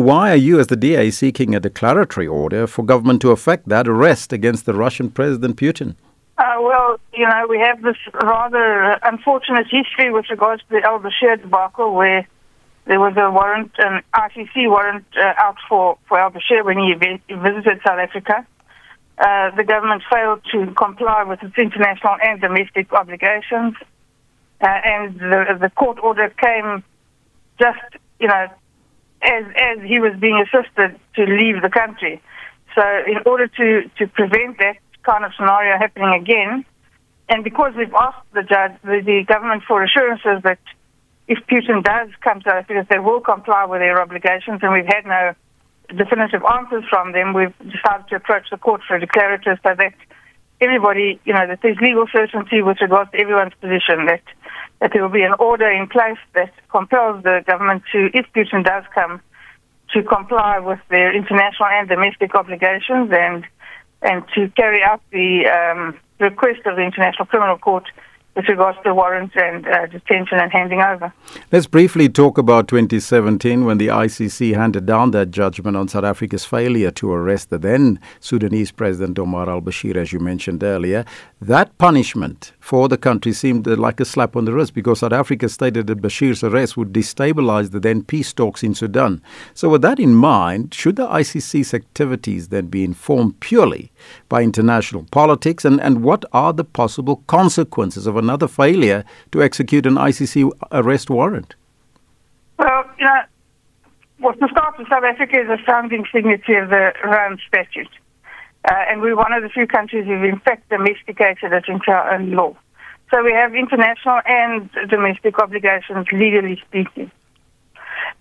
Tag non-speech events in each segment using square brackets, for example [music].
Why are you, as the DA, seeking a declaratory order for government to effect that arrest against the Russian President Putin? Uh, well, you know, we have this rather unfortunate history with regards to the Al Bashir debacle where there was a warrant, an ICC warrant uh, out for, for Al Bashir when he visited South Africa. Uh, the government failed to comply with its international and domestic obligations. Uh, and the, the court order came just, you know, as, as he was being assisted to leave the country. So in order to, to prevent that kind of scenario happening again, and because we've asked the judge, the, the government for assurances that if Putin does come to South Africa, they will comply with their obligations, and we've had no definitive answers from them, we've decided to approach the court for a declarative so that everybody, you know, that there's legal certainty with regards to everyone's position, that, that there will be an order in place that compels the government to, if Putin does come, to comply with their international and domestic obligations and and to carry out the um, request of the International Criminal Court with regards to warrants and uh, detention and handing over. Let's briefly talk about 2017 when the ICC handed down that judgment on South Africa's failure to arrest the then Sudanese President Omar al Bashir, as you mentioned earlier. That punishment for the country seemed like a slap on the wrist because South Africa stated that Bashir's arrest would destabilize the then peace talks in Sudan. So, with that in mind, should the ICC's activities then be informed purely by international politics? And, and what are the possible consequences of another failure to execute an ICC arrest warrant? Well, you know, well, to start with, South Africa is a founding signatory of the Rome Statute. Uh, and we're one of the few countries who've in fact domesticated it into our own law. So we have international and domestic obligations, legally speaking.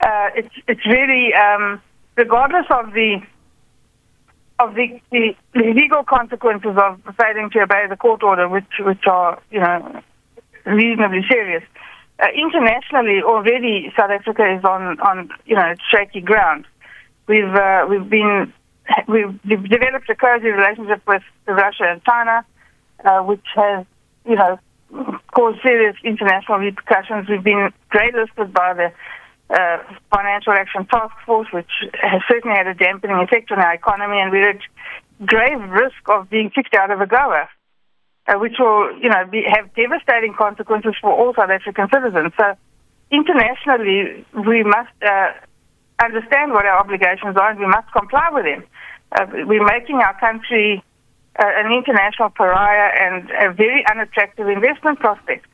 Uh, it's it's really um, regardless of the of the, the, legal consequences of failing to obey the court order, which which are you know reasonably serious. Uh, internationally, already South Africa is on on you know shaky ground. We've uh, we've been we've developed a cozy relationship with Russia and China, uh, which has you know caused serious international repercussions. We've been grey-listed by the uh, Financial Action Task Force, which has certainly had a dampening effect on our economy, and we're at grave risk of being kicked out of AGOA, uh, which will, you know, be, have devastating consequences for all South African citizens. So, internationally, we must uh, understand what our obligations are, and we must comply with them. Uh, we're making our country uh, an international pariah and a very unattractive investment prospect.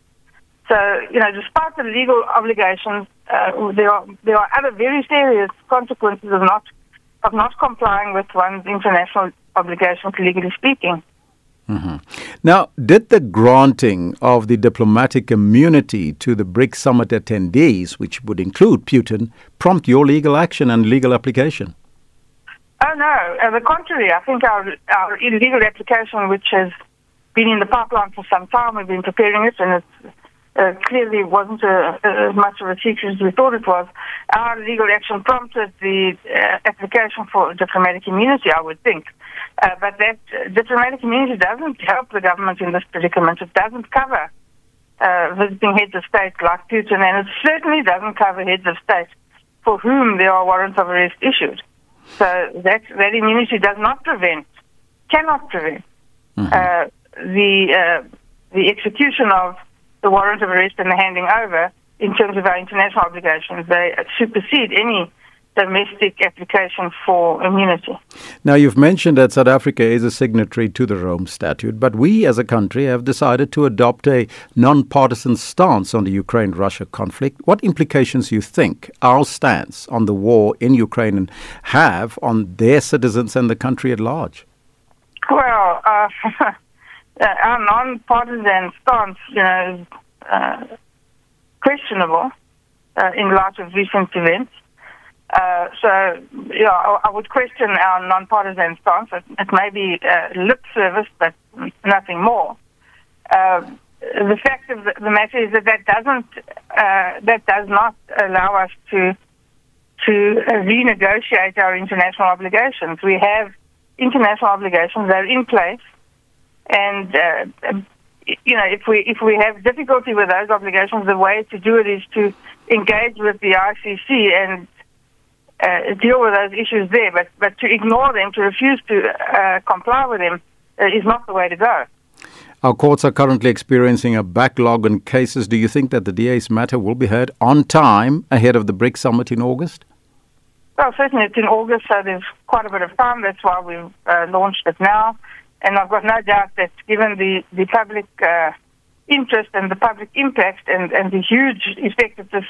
So, you know, despite the legal obligations, uh, there are there are other very serious consequences of not of not complying with one's international obligations, legally speaking. Mm-hmm. Now, did the granting of the diplomatic immunity to the BRICS summit attendees, which would include Putin, prompt your legal action and legal application? Oh no, uh, the contrary. I think our our illegal application, which has been in the pipeline for some time, we've been preparing it, and it's uh, clearly wasn't as much of a secret as we thought it was. Our legal action prompted the uh, application for diplomatic immunity, I would think. Uh, but that uh, diplomatic immunity doesn't help the government in this predicament. It doesn't cover uh, visiting heads of state like Putin, and it certainly doesn't cover heads of state for whom there are warrants of arrest issued. So that, that immunity does not prevent, cannot prevent, mm-hmm. Uh, the, the execution of the warrant of arrest and the handing over in terms of our international obligations. They supersede any domestic application for immunity. Now, you've mentioned that South Africa is a signatory to the Rome Statute, but we as a country have decided to adopt a non-partisan stance on the Ukraine-Russia conflict. What implications do you think our stance on the war in Ukraine have on their citizens and the country at large? Well, uh, [laughs] our non-partisan stance, you know, is uh, questionable uh, in light of recent events. Uh, so, yeah, I, I, would question our non-partisan stance. It, it may be uh, lip service, but nothing more. Uh, the fact of the, matter is that that doesn't, that does not allow us to to renegotiate our international obligations. We have international obligations; they're in place and uh, you know, if we if we have difficulty with those obligations, the way to do it is to engage with the ICC and uh, deal with those issues there. But, but to ignore them, to refuse to uh, comply with them, uh, is not the way to go. Our courts are currently experiencing a backlog in cases. Do you think that the DA's matter will be heard on time ahead of the BRICS summit in August? Well, certainly it's in August, so there's quite a bit of time. That's why we've uh, launched it now. And I've got no doubt that given the, the public uh, interest and the public impact and, and the huge effect that this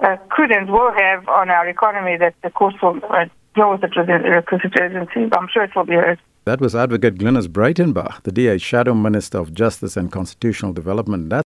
uh, could and will have on our economy, that the courts will uh, deal with it with urgency. I'm sure it will be heard. That was Advocate Glynnis Breytenbach, the DA's Shadow Minister of Justice and Constitutional Development. That